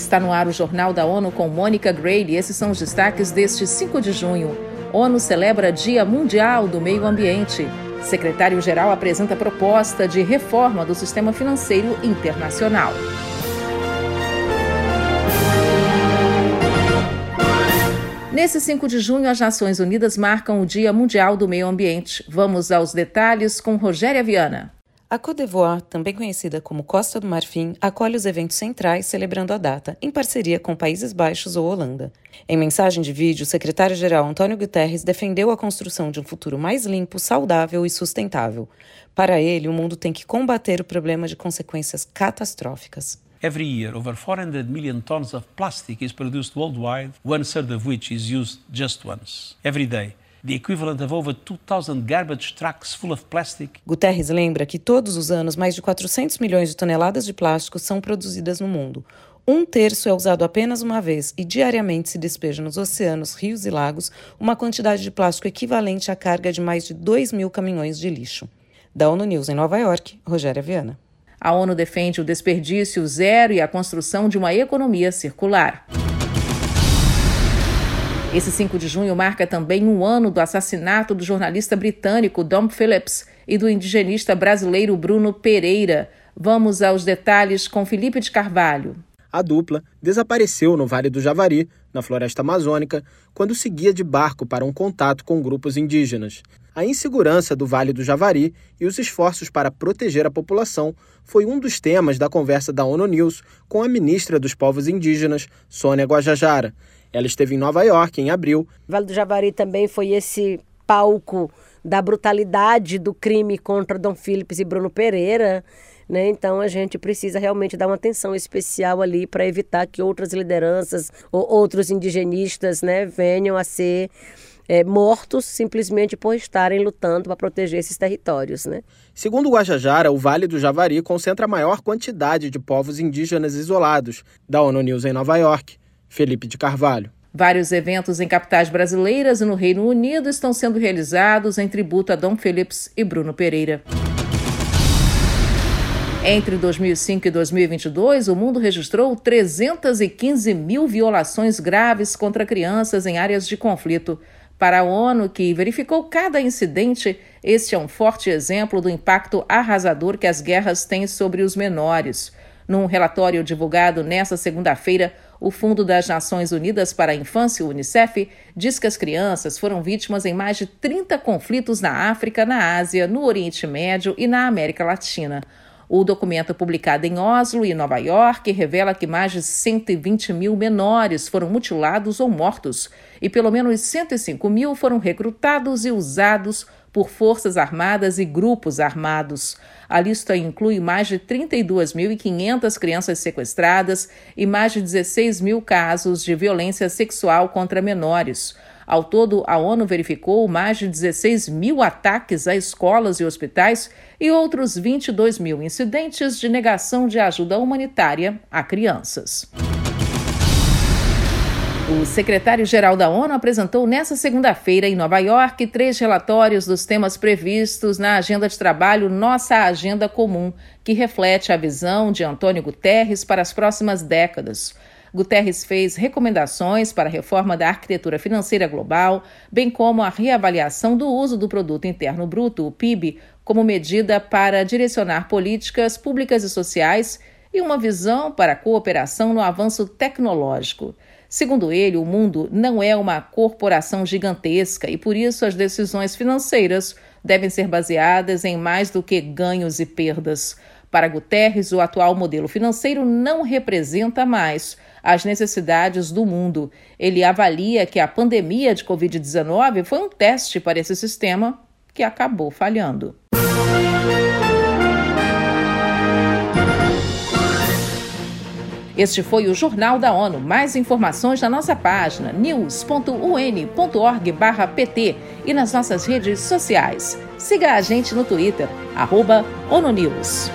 Está no ar o Jornal da ONU com Mônica Grayle. Esses são os destaques deste 5 de junho. ONU celebra Dia Mundial do Meio Ambiente. Secretário-geral apresenta proposta de reforma do sistema financeiro internacional. Nesse 5 de junho, as Nações Unidas marcam o Dia Mundial do Meio Ambiente. Vamos aos detalhes com Rogéria Viana. A Côte d'Ivoire, também conhecida como Costa do Marfim, acolhe os eventos centrais celebrando a data, em parceria com Países Baixos ou Holanda. Em mensagem de vídeo, o secretário-geral Antônio Guterres defendeu a construção de um futuro mais limpo, saudável e sustentável. Para ele, o mundo tem que combater o problema de consequências catastróficas. Every year, over 400 million tons of plastic is produced worldwide, one third of which is used just once. Every day, the equivalent of over 2,000 garbage trucks full of plastic. Guterres lembra que todos os anos mais de 400 milhões de toneladas de plástico são produzidas no mundo. Um terço é usado apenas uma vez e diariamente se despeja nos oceanos, rios e lagos uma quantidade de plástico equivalente à carga de mais de 2 mil caminhões de lixo. Da ONU News em Nova York, Rogéria Viana. A ONU defende o desperdício zero e a construção de uma economia circular. Esse 5 de junho marca também um ano do assassinato do jornalista britânico Dom Phillips e do indigenista brasileiro Bruno Pereira. Vamos aos detalhes com Felipe de Carvalho. A dupla desapareceu no Vale do Javari, na floresta amazônica, quando seguia de barco para um contato com grupos indígenas. A insegurança do Vale do Javari e os esforços para proteger a população foi um dos temas da conversa da ONU News com a ministra dos Povos Indígenas, Sônia Guajajara. Ela esteve em Nova York em abril. Vale do Javari também foi esse palco da brutalidade do crime contra Dom Phillips e Bruno Pereira. Né? Então a gente precisa realmente dar uma atenção especial ali para evitar que outras lideranças ou outros indigenistas né, venham a ser é, mortos simplesmente por estarem lutando para proteger esses territórios. Né? Segundo o Guajajara, o Vale do Javari concentra a maior quantidade de povos indígenas isolados. Da ONU News em Nova York, Felipe de Carvalho. Vários eventos em capitais brasileiras e no Reino Unido estão sendo realizados em tributo a Dom Phillips e Bruno Pereira. Entre 2005 e 2022, o mundo registrou 315 mil violações graves contra crianças em áreas de conflito. Para a ONU, que verificou cada incidente, este é um forte exemplo do impacto arrasador que as guerras têm sobre os menores. Num relatório divulgado nesta segunda-feira, o Fundo das Nações Unidas para a Infância, o Unicef, diz que as crianças foram vítimas em mais de 30 conflitos na África, na Ásia, no Oriente Médio e na América Latina. O documento publicado em Oslo e Nova York revela que mais de 120 mil menores foram mutilados ou mortos e pelo menos 105 mil foram recrutados e usados por forças armadas e grupos armados. A lista inclui mais de 32.500 crianças sequestradas e mais de 16 mil casos de violência sexual contra menores. Ao todo, a ONU verificou mais de 16 mil ataques a escolas e hospitais e outros 22 mil incidentes de negação de ajuda humanitária a crianças. O secretário-geral da ONU apresentou nesta segunda-feira, em Nova York, três relatórios dos temas previstos na agenda de trabalho Nossa Agenda Comum, que reflete a visão de Antônio Guterres para as próximas décadas. Guterres fez recomendações para a reforma da arquitetura financeira global, bem como a reavaliação do uso do produto interno bruto, o PIB, como medida para direcionar políticas públicas e sociais e uma visão para a cooperação no avanço tecnológico. Segundo ele, o mundo não é uma corporação gigantesca e por isso as decisões financeiras devem ser baseadas em mais do que ganhos e perdas. Para Guterres, o atual modelo financeiro não representa mais as necessidades do mundo. Ele avalia que a pandemia de Covid-19 foi um teste para esse sistema que acabou falhando. Este foi o Jornal da ONU. Mais informações na nossa página news.un.org/pt e nas nossas redes sociais. Siga a gente no Twitter, arroba ONU News.